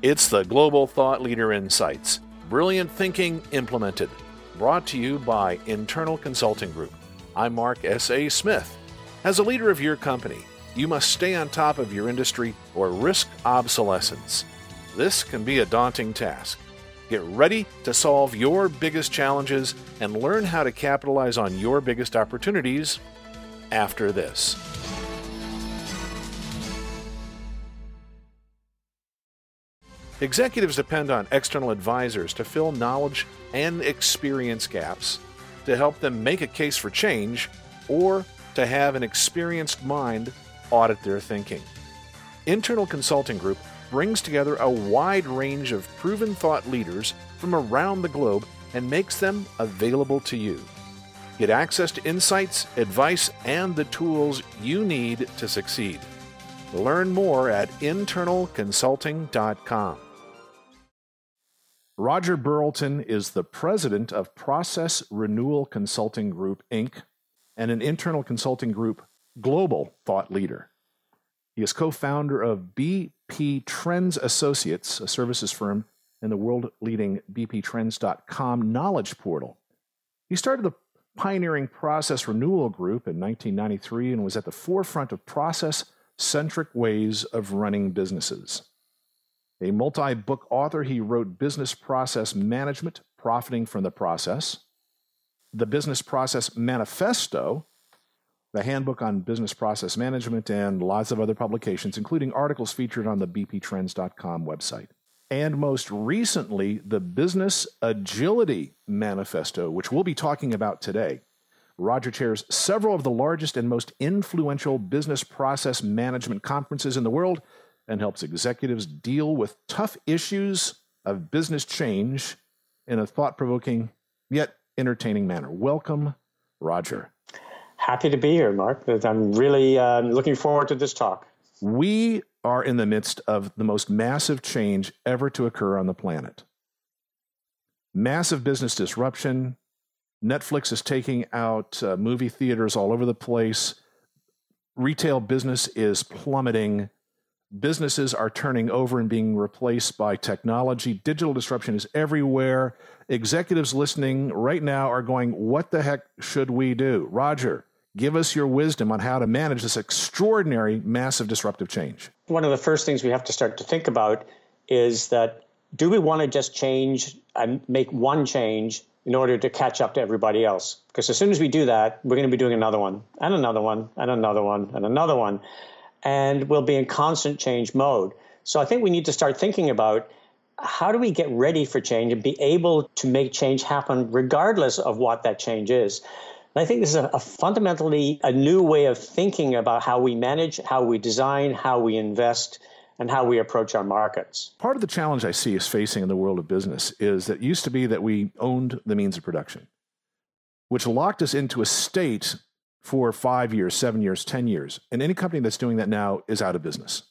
It's the Global Thought Leader Insights Brilliant Thinking Implemented, brought to you by Internal Consulting Group. I'm Mark S.A. Smith. As a leader of your company, you must stay on top of your industry or risk obsolescence. This can be a daunting task. Get ready to solve your biggest challenges and learn how to capitalize on your biggest opportunities after this. Executives depend on external advisors to fill knowledge and experience gaps, to help them make a case for change, or to have an experienced mind audit their thinking. Internal Consulting Group brings together a wide range of proven thought leaders from around the globe and makes them available to you. Get access to insights, advice, and the tools you need to succeed. Learn more at internalconsulting.com. Roger Burlton is the president of Process Renewal Consulting Group, Inc., and an internal consulting group global thought leader. He is co founder of BP Trends Associates, a services firm and the world leading bptrends.com knowledge portal. He started the pioneering Process Renewal Group in 1993 and was at the forefront of process centric ways of running businesses. A multi book author, he wrote Business Process Management Profiting from the Process, the Business Process Manifesto, the Handbook on Business Process Management, and lots of other publications, including articles featured on the bptrends.com website. And most recently, the Business Agility Manifesto, which we'll be talking about today. Roger chairs several of the largest and most influential business process management conferences in the world and helps executives deal with tough issues of business change in a thought provoking yet entertaining manner. Welcome, Roger. Happy to be here, Mark. I'm really uh, looking forward to this talk. We are in the midst of the most massive change ever to occur on the planet. Massive business disruption. Netflix is taking out uh, movie theaters all over the place. Retail business is plummeting businesses are turning over and being replaced by technology. Digital disruption is everywhere. Executives listening right now are going, What the heck should we do? Roger, give us your wisdom on how to manage this extraordinary, massive disruptive change. One of the first things we have to start to think about is that do we want to just change and make one change in order to catch up to everybody else? Because as soon as we do that, we're going to be doing another one and another one and another one and another one and we'll be in constant change mode. So I think we need to start thinking about how do we get ready for change and be able to make change happen regardless of what that change is. And I think this is a, a fundamentally a new way of thinking about how we manage, how we design, how we invest, and how we approach our markets. Part of the challenge I see is facing in the world of business is that it used to be that we owned the means of production, which locked us into a state for five years, seven years, 10 years. And any company that's doing that now is out of business.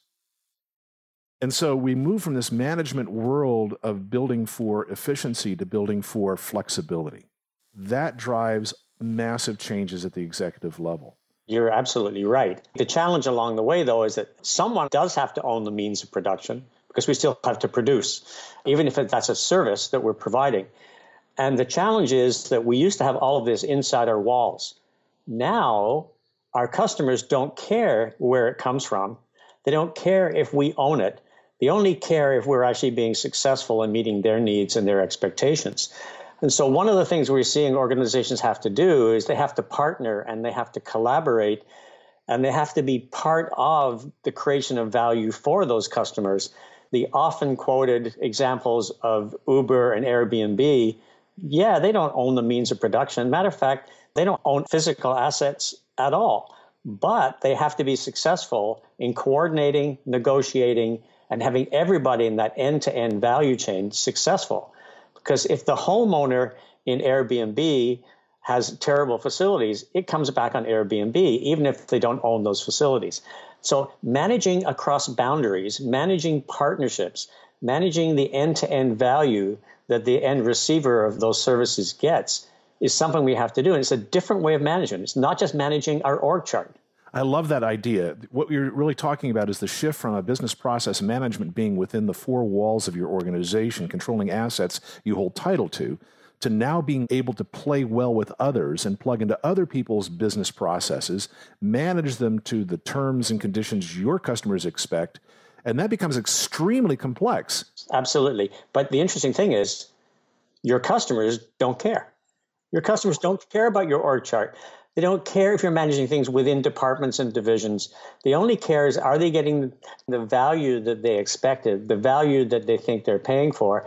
And so we move from this management world of building for efficiency to building for flexibility. That drives massive changes at the executive level. You're absolutely right. The challenge along the way, though, is that someone does have to own the means of production because we still have to produce, even if that's a service that we're providing. And the challenge is that we used to have all of this inside our walls Now, our customers don't care where it comes from. They don't care if we own it. They only care if we're actually being successful in meeting their needs and their expectations. And so, one of the things we're seeing organizations have to do is they have to partner and they have to collaborate and they have to be part of the creation of value for those customers. The often quoted examples of Uber and Airbnb, yeah, they don't own the means of production. Matter of fact, they don't own physical assets at all, but they have to be successful in coordinating, negotiating, and having everybody in that end to end value chain successful. Because if the homeowner in Airbnb has terrible facilities, it comes back on Airbnb, even if they don't own those facilities. So, managing across boundaries, managing partnerships, managing the end to end value that the end receiver of those services gets is something we have to do. And it's a different way of management. It's not just managing our org chart. I love that idea. What you're really talking about is the shift from a business process management being within the four walls of your organization, controlling assets you hold title to, to now being able to play well with others and plug into other people's business processes, manage them to the terms and conditions your customers expect. And that becomes extremely complex. Absolutely. But the interesting thing is, your customers don't care. Your customers don't care about your org chart. They don't care if you're managing things within departments and divisions. They only care is are they getting the value that they expected, the value that they think they're paying for.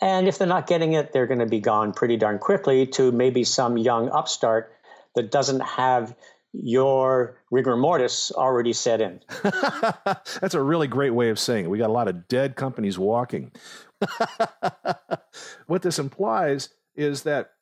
And if they're not getting it, they're going to be gone pretty darn quickly to maybe some young upstart that doesn't have your rigor mortis already set in. That's a really great way of saying it. We got a lot of dead companies walking. what this implies is that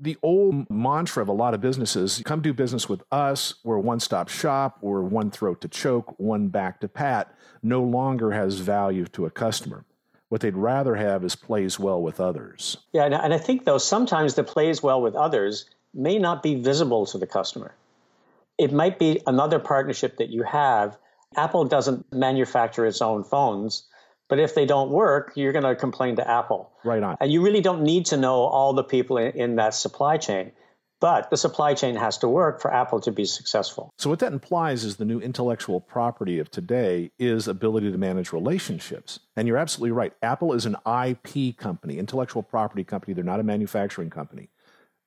the old mantra of a lot of businesses come do business with us we're one stop shop we're one throat to choke one back to pat no longer has value to a customer what they'd rather have is plays well with others. Yeah, and I think though sometimes the plays well with others may not be visible to the customer. It might be another partnership that you have. Apple doesn't manufacture its own phones, but if they don't work, you're going to complain to Apple. Right on. And you really don't need to know all the people in, in that supply chain. But the supply chain has to work for Apple to be successful. So, what that implies is the new intellectual property of today is ability to manage relationships. And you're absolutely right. Apple is an IP company, intellectual property company. They're not a manufacturing company.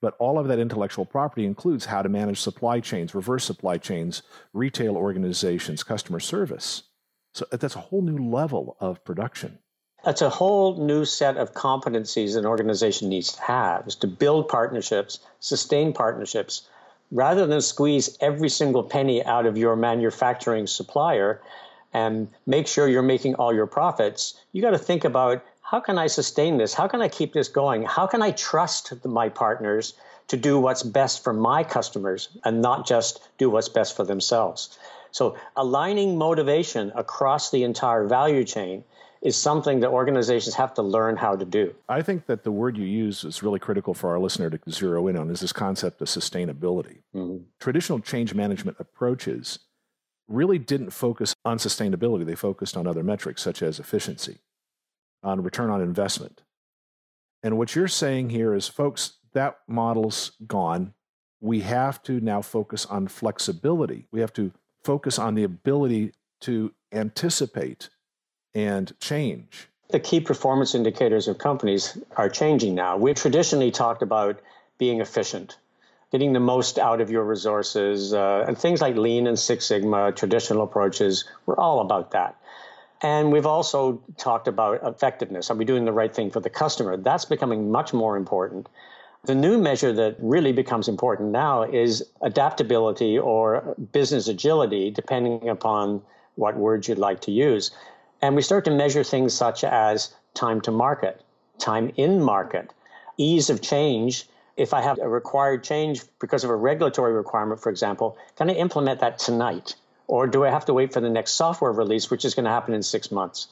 But all of that intellectual property includes how to manage supply chains, reverse supply chains, retail organizations, customer service. So, that's a whole new level of production. That's a whole new set of competencies an organization needs to have is to build partnerships, sustain partnerships, rather than squeeze every single penny out of your manufacturing supplier and make sure you're making all your profits. You got to think about how can I sustain this? How can I keep this going? How can I trust my partners to do what's best for my customers and not just do what's best for themselves? So, aligning motivation across the entire value chain is something that organizations have to learn how to do. I think that the word you use is really critical for our listener to zero in on is this concept of sustainability. Mm-hmm. Traditional change management approaches really didn't focus on sustainability. They focused on other metrics such as efficiency, on return on investment. And what you're saying here is, folks, that model's gone. We have to now focus on flexibility. We have to focus on the ability to anticipate and change. The key performance indicators of companies are changing now. We've traditionally talked about being efficient, getting the most out of your resources, uh, and things like Lean and Six Sigma, traditional approaches, we're all about that. And we've also talked about effectiveness. Are we doing the right thing for the customer? That's becoming much more important. The new measure that really becomes important now is adaptability or business agility, depending upon what words you'd like to use. And we start to measure things such as time to market, time in market, ease of change. If I have a required change because of a regulatory requirement, for example, can I implement that tonight? Or do I have to wait for the next software release, which is going to happen in six months?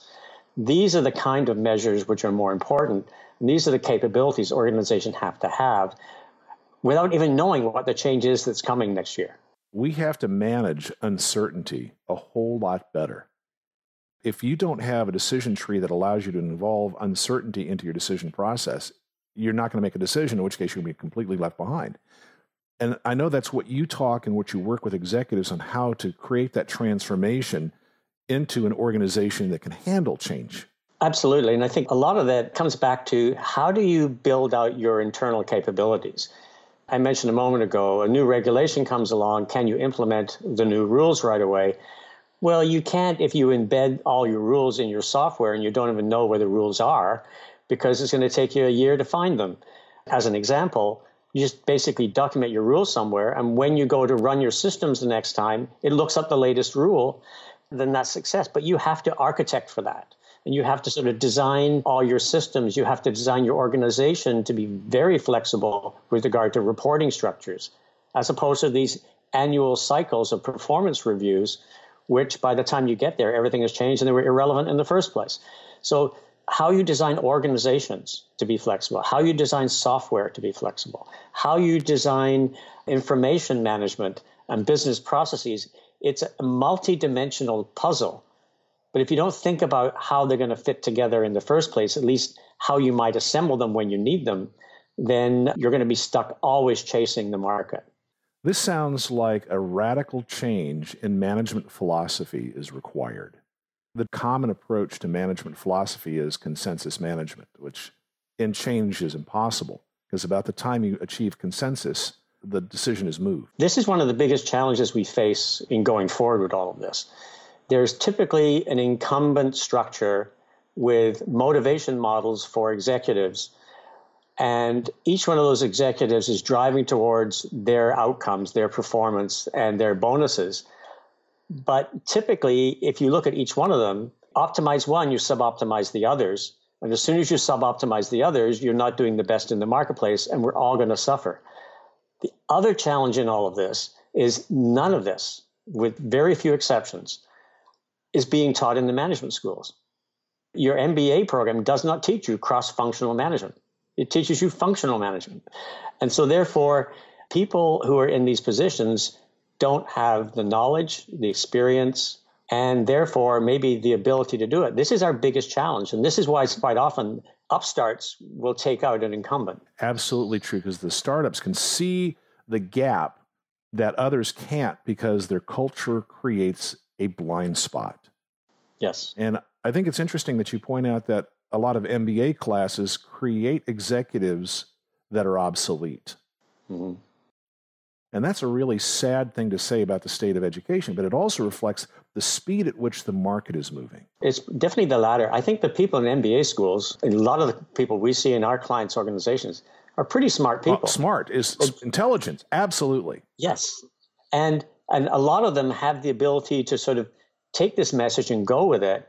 These are the kind of measures which are more important. And these are the capabilities organizations have to have without even knowing what the change is that's coming next year. We have to manage uncertainty a whole lot better if you don't have a decision tree that allows you to involve uncertainty into your decision process, you're not going to make a decision, in which case you're going to be completely left behind. And I know that's what you talk and what you work with executives on how to create that transformation into an organization that can handle change. Absolutely. And I think a lot of that comes back to how do you build out your internal capabilities? I mentioned a moment ago, a new regulation comes along. Can you implement the new rules right away? Well, you can't if you embed all your rules in your software and you don't even know where the rules are because it's going to take you a year to find them. As an example, you just basically document your rules somewhere. And when you go to run your systems the next time, it looks up the latest rule, then that's success. But you have to architect for that. And you have to sort of design all your systems. You have to design your organization to be very flexible with regard to reporting structures, as opposed to these annual cycles of performance reviews, which by the time you get there, everything has changed and they were irrelevant in the first place. So how you design organizations to be flexible, how you design software to be flexible, how you design information management and business processes. It's a multi-dimensional puzzle. But if you don't think about how they're going to fit together in the first place, at least how you might assemble them when you need them, then you're going to be stuck always chasing the market. This sounds like a radical change in management philosophy is required. The common approach to management philosophy is consensus management, which in change is impossible because about the time you achieve consensus, the decision is moved. This is one of the biggest challenges we face in going forward with all of this. There's typically an incumbent structure with motivation models for executives. And each one of those executives is driving towards their outcomes, their performance, and their bonuses. But typically, if you look at each one of them, optimize one, you suboptimize the others. And as soon as you suboptimize the others, you're not doing the best in the marketplace, and we're all going to suffer. The other challenge in all of this is none of this, with very few exceptions, is being taught in the management schools. Your MBA program does not teach you cross functional management, it teaches you functional management. And so, therefore, people who are in these positions don't have the knowledge, the experience, and therefore maybe the ability to do it. This is our biggest challenge. And this is why quite often upstarts will take out an incumbent. Absolutely true, because the startups can see the gap that others can't because their culture creates a blind spot. Yes. And I think it's interesting that you point out that a lot of MBA classes create executives that are obsolete. Mm-hmm. And that's a really sad thing to say about the state of education, but it also reflects the speed at which the market is moving. It's definitely the latter. I think the people in MBA schools, a lot of the people we see in our clients' organizations, are pretty smart uh, people. Well, smart is intelligent, absolutely. Yes. And and a lot of them have the ability to sort of take this message and go with it,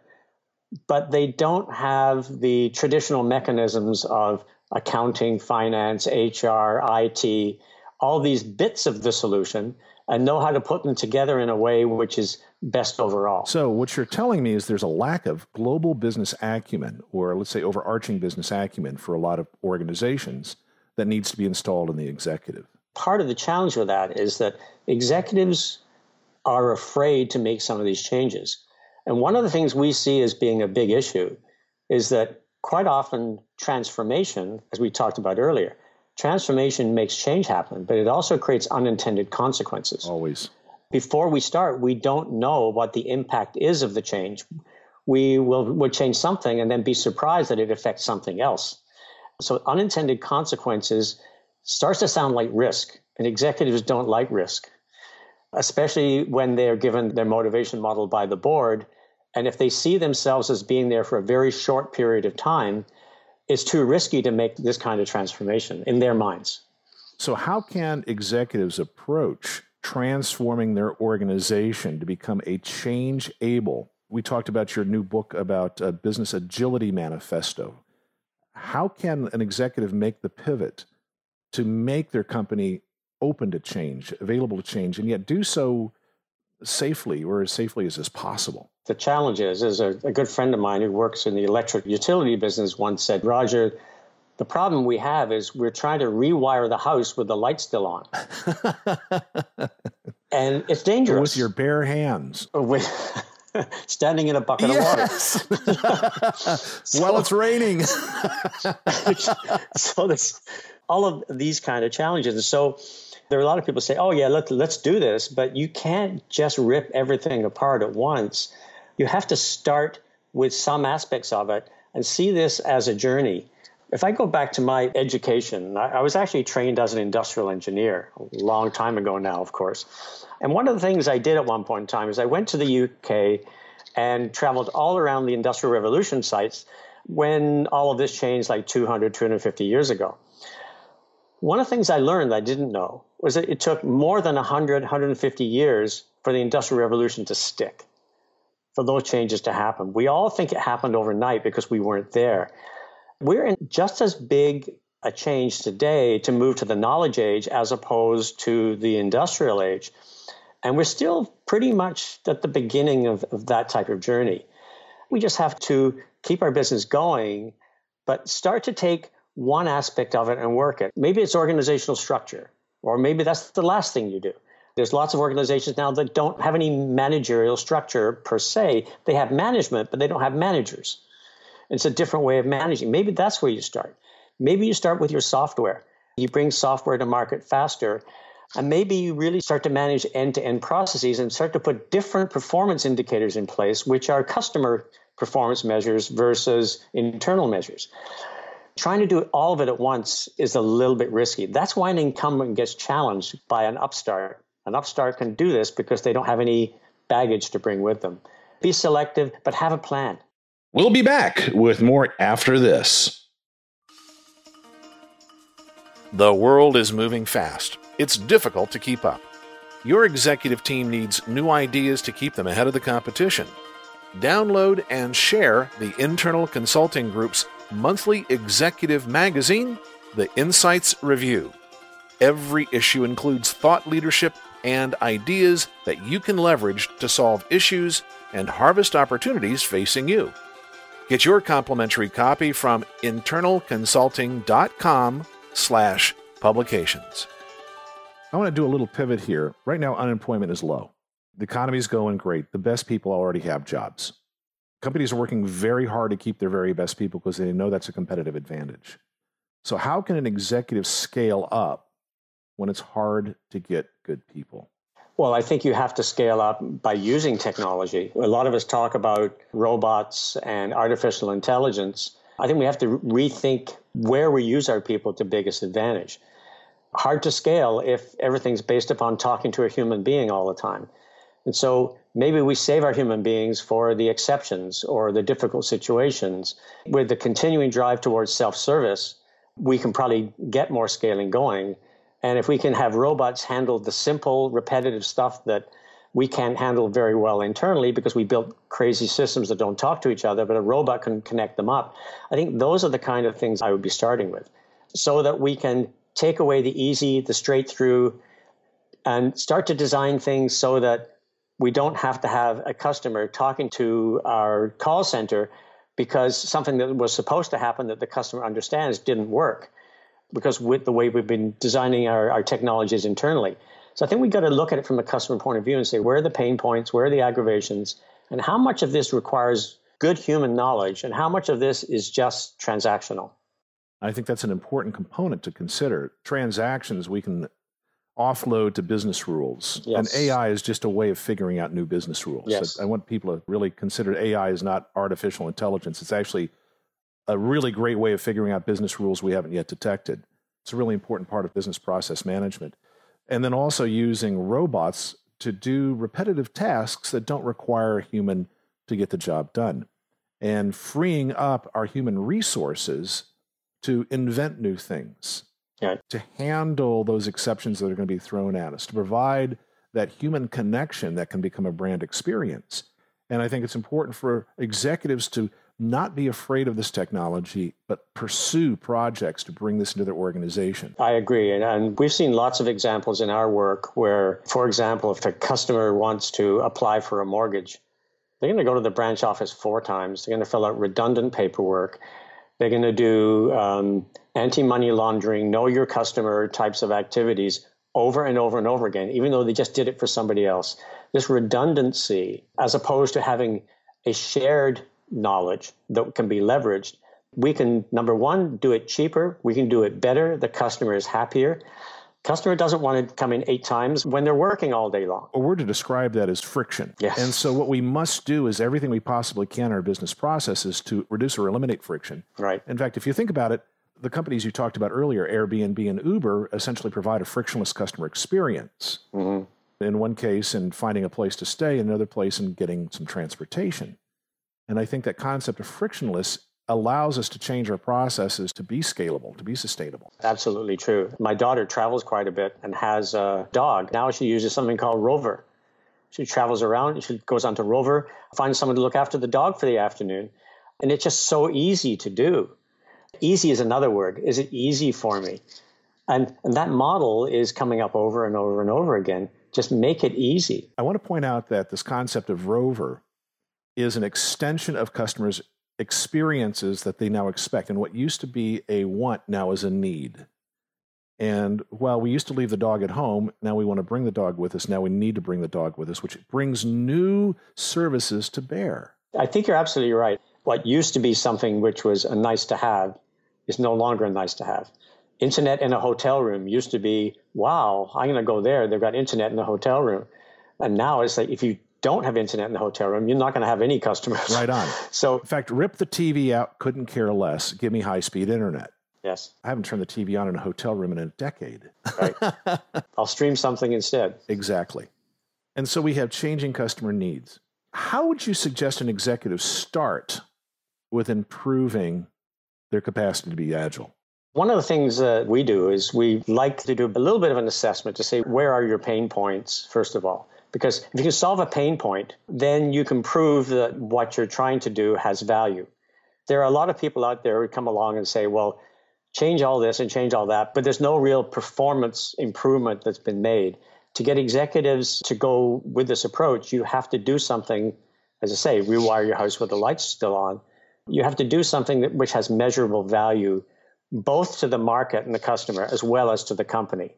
but they don't have the traditional mechanisms of accounting, finance, HR, IT all these bits of the solution and know how to put them together in a way which is best overall. So, what you're telling me is there's a lack of global business acumen, or let's say overarching business acumen for a lot of organizations that needs to be installed in the executive. Part of the challenge with that is that executives are afraid to make some of these changes. And one of the things we see as being a big issue is that quite often transformation, as we talked about earlier, transformation makes change happen, but it also creates unintended consequences. Always. Before we start, we don't know what the impact is of the change. We will would change something and then be surprised that it affects something else. So unintended consequences starts to sound like risk, and executives don't like risk, especially when they're given their motivation model by the board. And if they see themselves as being there for a very short period of time, it's too risky to make this kind of transformation in their minds. So, how can executives approach transforming their organization to become a change able? We talked about your new book about a business agility manifesto. How can an executive make the pivot to make their company open to change, available to change, and yet do so safely or as safely as is possible? The challenge is, is a, a good friend of mine who works in the electric utility business once said, Roger, the problem we have is we're trying to rewire the house with the light still on. and it's dangerous. With your bare hands. With standing in a bucket yes. of water. so, While it's raining. so there's all of these kind of challenges. So There are a lot of people say, oh, yeah, let, let's do this, but you can't just rip everything apart at once. You have to start with some aspects of it and see this as a journey. If I go back to my education, I, was actually trained as an industrial engineer a long time ago now, of course. And one of the things I did at one point in time is I went to the UK and traveled all around the Industrial Revolution sites when all of this changed like 200, 250 years ago. One of the things I learned that I didn't know was that it took more than 100, 150 years for the Industrial Revolution to stick, for those changes to happen. We all think it happened overnight because we weren't there. We're in just as big a change today to move to the knowledge age as opposed to the industrial age. And we're still pretty much at the beginning of, of that type of journey. We just have to keep our business going, but start to take one aspect of it and work it. Maybe it's organizational structure, or maybe that's the last thing you do. There's lots of organizations now that don't have any managerial structure per se. They have management, but they don't have managers. It's a different way of managing. Maybe that's where you start. Maybe you start with your software. You bring software to market faster. And maybe you really start to manage end to end processes and start to put different performance indicators in place, which are customer performance measures versus internal measures. Trying to do all of it at once is a little bit risky. That's why an incumbent gets challenged by an upstart. An upstart can do this because they don't have any baggage to bring with them. Be selective, but have a plan. We'll be back with more after this. The world is moving fast. It's difficult to keep up. Your executive team needs new ideas to keep them ahead of the competition. Download and share the Internal Consulting Group's monthly executive magazine, The Insights Review. Every issue includes thought leadership and ideas that you can leverage to solve issues and harvest opportunities facing you. Get your complimentary copy from internalconsulting.com slash publications. I want to do a little pivot here. Right now, unemployment is low. The economy is going great. The best people already have jobs. Companies are working very hard to keep their very best people because they know that's a competitive advantage. So, how can an executive scale up when it's hard to get good people? Well, I think you have to scale up by using technology. A lot of us talk about robots and artificial intelligence. I think we have to rethink where we use our people to biggest advantage. Hard to scale if everything's based upon talking to a human being all the time. And so maybe we save our human beings for the exceptions or the difficult situations. With the continuing drive towards self service, we can probably get more scaling going and if we can have robots handle the simple, repetitive stuff that we can't handle very well internally because we built crazy systems that don't talk to each other, but a robot can connect them up. I think those are the kind of things I would be starting with so that we can take away the easy, the straight through, and start to design things so that we don't have to have a customer talking to our call center because something that was supposed to happen that the customer understands didn't work because with the way we've been designing our, our technologies internally. So I think we've got to look at it from a customer point of view and say where are the pain points, where are the aggravations, and how much of this requires good human knowledge and how much of this is just transactional. I think that's an important component to consider. Transactions we can offload to business rules. Yes. And AI is just a way of figuring out new business rules. Yes. I want people to really consider AI is not artificial intelligence. It's actually a really great way of figuring out business rules we haven't yet detected. It's a really important part of business process management. And then also using robots to do repetitive tasks that don't require a human to get the job done. And freeing up our human resources to invent new things, yeah. to handle those exceptions that are going to be thrown at us, to provide that human connection that can become a brand experience. And I think it's important for executives to not be afraid of this technology, but pursue projects to bring this into their organization. I agree. And, and, we've seen lots of examples in our work where, for example, if a customer wants to apply for a mortgage, they're going to go to the branch office four times. They're going to fill out redundant paperwork. They're going to do um, anti money laundering, know your customer types of activities over and over and over again, even though they just did it for somebody else. This redundancy, as opposed to having a shared knowledge that can be leveraged, we can, number one, do it cheaper. We can do it better. The customer is happier. Customer doesn't want to come in eight times when they're working all day long. A word to describe that is friction. Yes. And so what we must do is everything we possibly can in our business processes to reduce or eliminate friction. Right. In fact, if you think about it, the companies you talked about earlier, Airbnb and Uber, essentially provide a frictionless customer experience. Mm-hmm. In one case, in finding a place to stay, in another place, in getting some transportation. And I think that concept of frictionless allows us to change our processes to be scalable, to be sustainable. Absolutely true. My daughter travels quite a bit and has a dog. Now she uses something called Rover. She travels around, she goes onto Rover, finds someone to look after the dog for the afternoon. And it's just so easy to do. Easy is another word. Is it easy for me? And, and that model is coming up over and over and over again. Just make it easy. I want to point out that this concept of Rover is an extension of customers' experiences that they now expect. And what used to be a want now is a need. And while we used to leave the dog at home, now we want to bring the dog with us. Now we need to bring the dog with us, which brings new services to bear. I think you're absolutely right. What used to be something which was a nice to have is no longer a nice to have. Internet in a hotel room used to be, wow, I'm going to go there. They've got internet in the hotel room. And now it's like if you don't have internet in the hotel room, you're not going to have any customers. Right on. So, in fact, rip the TV out, couldn't care less. Give me high speed internet. Yes. I haven't turned the TV on in a hotel room in a decade. Right. I'll stream something instead. Exactly. And so we have changing customer needs. How would you suggest an executive start with improving their capacity to be agile? One of the things that we do is we like to do a little bit of an assessment to say where are your pain points, first of all. Because if you can solve a pain point, then you can prove that what you're trying to do has value. There are a lot of people out there who come along and say, well, change all this and change all that, but there's no real performance improvement that's been made. To get executives to go with this approach, you have to do something, as I say, rewire your house with the lights still on. You have to do something that, which has measurable value, both to the market and the customer, as well as to the company.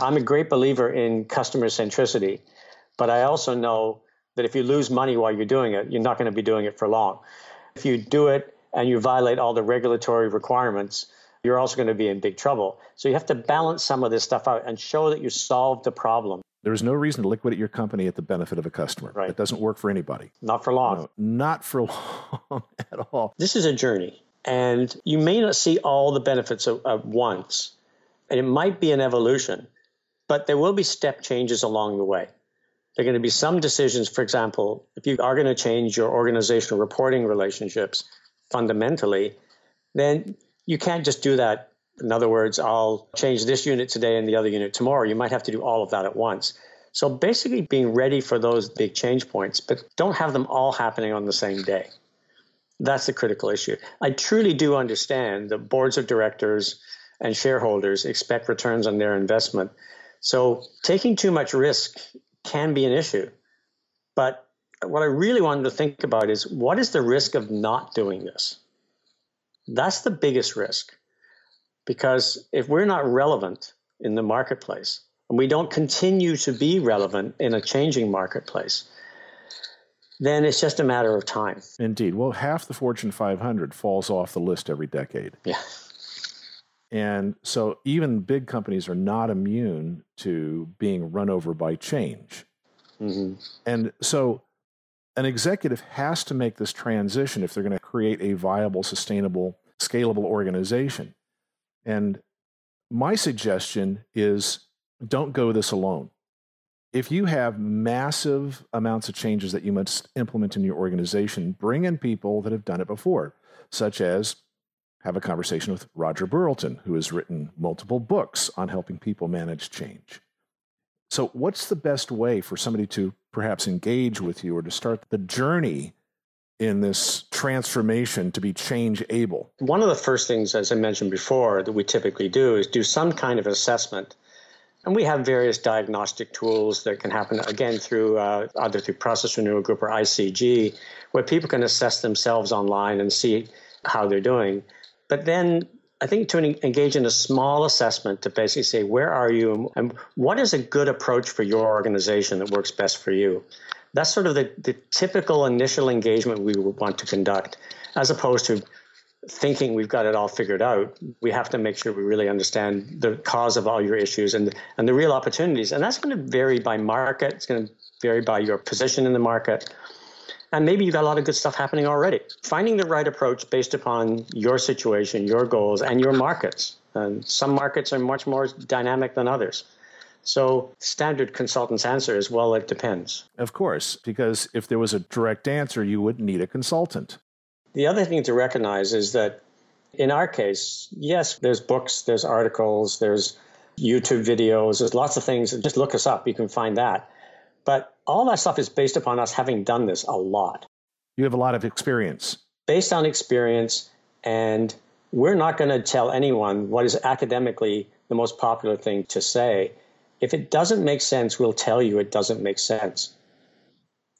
I'm a great believer in customer centricity. But I also know that if you lose money while you're doing it, you're not going to be doing it for long. If you do it and you violate all the regulatory requirements, you're also going to be in big trouble. So you have to balance some of this stuff out and show that you solved the problem. There is no reason to liquidate your company at the benefit of a customer. Right. It doesn't work for anybody. Not for long. No, not for long at all. This is a journey, and you may not see all the benefits at, at once, and it might be an evolution, but there will be step changes along the way. There are going to be some decisions, for example, if you are going to change your organizational reporting relationships fundamentally, then you can't just do that. In other words, I'll change this unit today and the other unit tomorrow. You might have to do all of that at once. So basically, being ready for those big change points, but don't have them all happening on the same day. That's the critical issue. I truly do understand that boards of directors and shareholders expect returns on their investment. So taking too much risk can be an issue. But what I really wanted to think about is what is the risk of not doing this? That's the biggest risk. Because if we're not relevant in the marketplace, and we don't continue to be relevant in a changing marketplace, then it's just a matter of time. Indeed. Well, half the Fortune 500 falls off the list every decade. Yeah. And so even big companies are not immune to being run over by change. Mm-hmm. And so an executive has to make this transition if they're going to create a viable, sustainable, scalable organization. And my suggestion is don't go this alone. If you have massive amounts of changes that you must implement in your organization, bring in people that have done it before, such as have a conversation with Roger Burlton, who has written multiple books on helping people manage change. So, what's the best way for somebody to perhaps engage with you or to start the journey in this transformation to be change able? One of the first things, as I mentioned before, that we typically do is do some kind of assessment. And we have various diagnostic tools that can happen again through uh, either through Process Renewal Group or ICG, where people can assess themselves online and see how they're doing. But then I think to engage in a small assessment to basically say, where are you and what is a good approach for your organization that works best for you? That's sort of the, the typical initial engagement we would want to conduct, as opposed to thinking we've got it all figured out. We have to make sure we really understand the cause of all your issues and and the real opportunities. And that's going to vary by market. It's going to vary by your position in the market. And maybe you've got a lot of good stuff happening already. Finding the right approach based upon your situation, your goals, and your markets. And some markets are much more dynamic than others. So, standard consultant's answer is well, it depends. Of course, because if there was a direct answer, you wouldn't need a consultant. The other thing to recognize is that in our case, yes, there's books, there's articles, there's YouTube videos, there's lots of things. Just look us up, you can find that. But all that stuff is based upon us having done this a lot. You have a lot of experience. Based on experience, and we're not going to tell anyone what is academically the most popular thing to say. If it doesn't make sense, we'll tell you it doesn't make sense.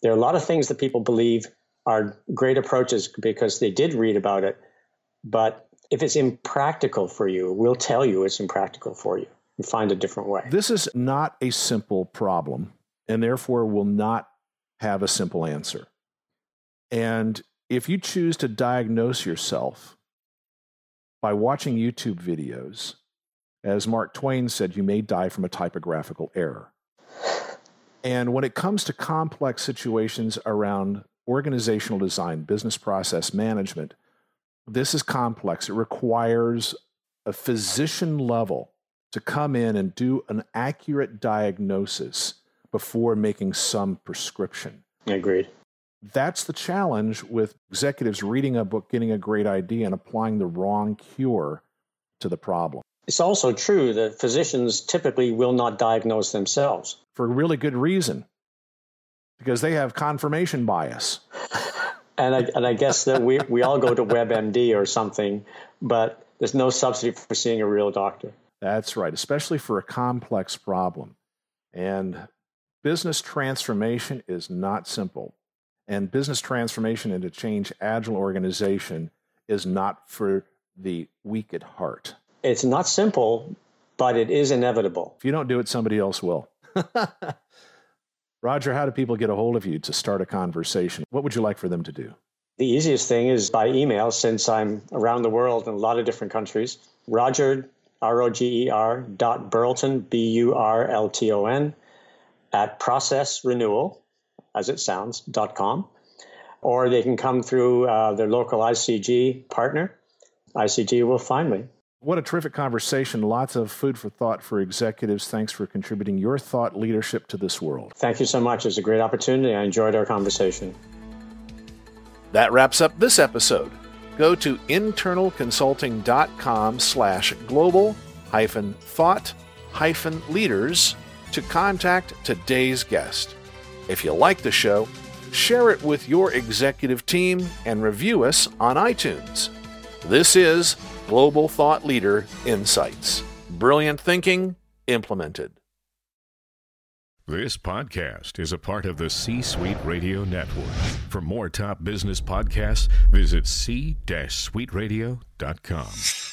There are a lot of things that people believe are great approaches because they did read about it. But if it's impractical for you, we'll tell you it's impractical for you and find a different way. This is not a simple problem and therefore will not have a simple answer. And if you choose to diagnose yourself by watching YouTube videos, as Mark Twain said, you may die from a typographical error. And when it comes to complex situations around organizational design, business process management, this is complex. It requires a physician level to come in and do an accurate diagnosis before making some prescription. Agreed. That's the challenge with executives reading a book, getting a great idea, and applying the wrong cure to the problem. It's also true that physicians typically will not diagnose themselves. For a really good reason, because they have confirmation bias. and, I, and I guess that we, we all go to WebMD or something, but there's no substitute for seeing a real doctor. That's right, especially for a complex problem. And business transformation is not simple. And business transformation into change agile organization is not for the weak at heart. It's not simple, but it is inevitable. If you don't do it, somebody else will. Roger, how do people get a hold of you to start a conversation? What would you like for them to do? The easiest thing is by email, since I'm around the world in a lot of different countries. Roger, R O G E R, dot Burlton, B U R L T O N, at process renewal, as it sounds, dot com. Or they can come through uh, their local ICG partner. ICG will find me. What a terrific conversation. Lots of food for thought for executives. Thanks for contributing your thought leadership to this world. Thank you so much. It's a great opportunity. I enjoyed our conversation. That wraps up this episode. Go to internalconsulting.com slash global hyphen thought hyphen leaders to contact today's guest. If you like the show, share it with your executive team and review us on iTunes. This is Global Thought Leader Insights. Brilliant thinking implemented. This podcast is a part of the C Suite Radio Network. For more top business podcasts, visit c-suiteradio.com.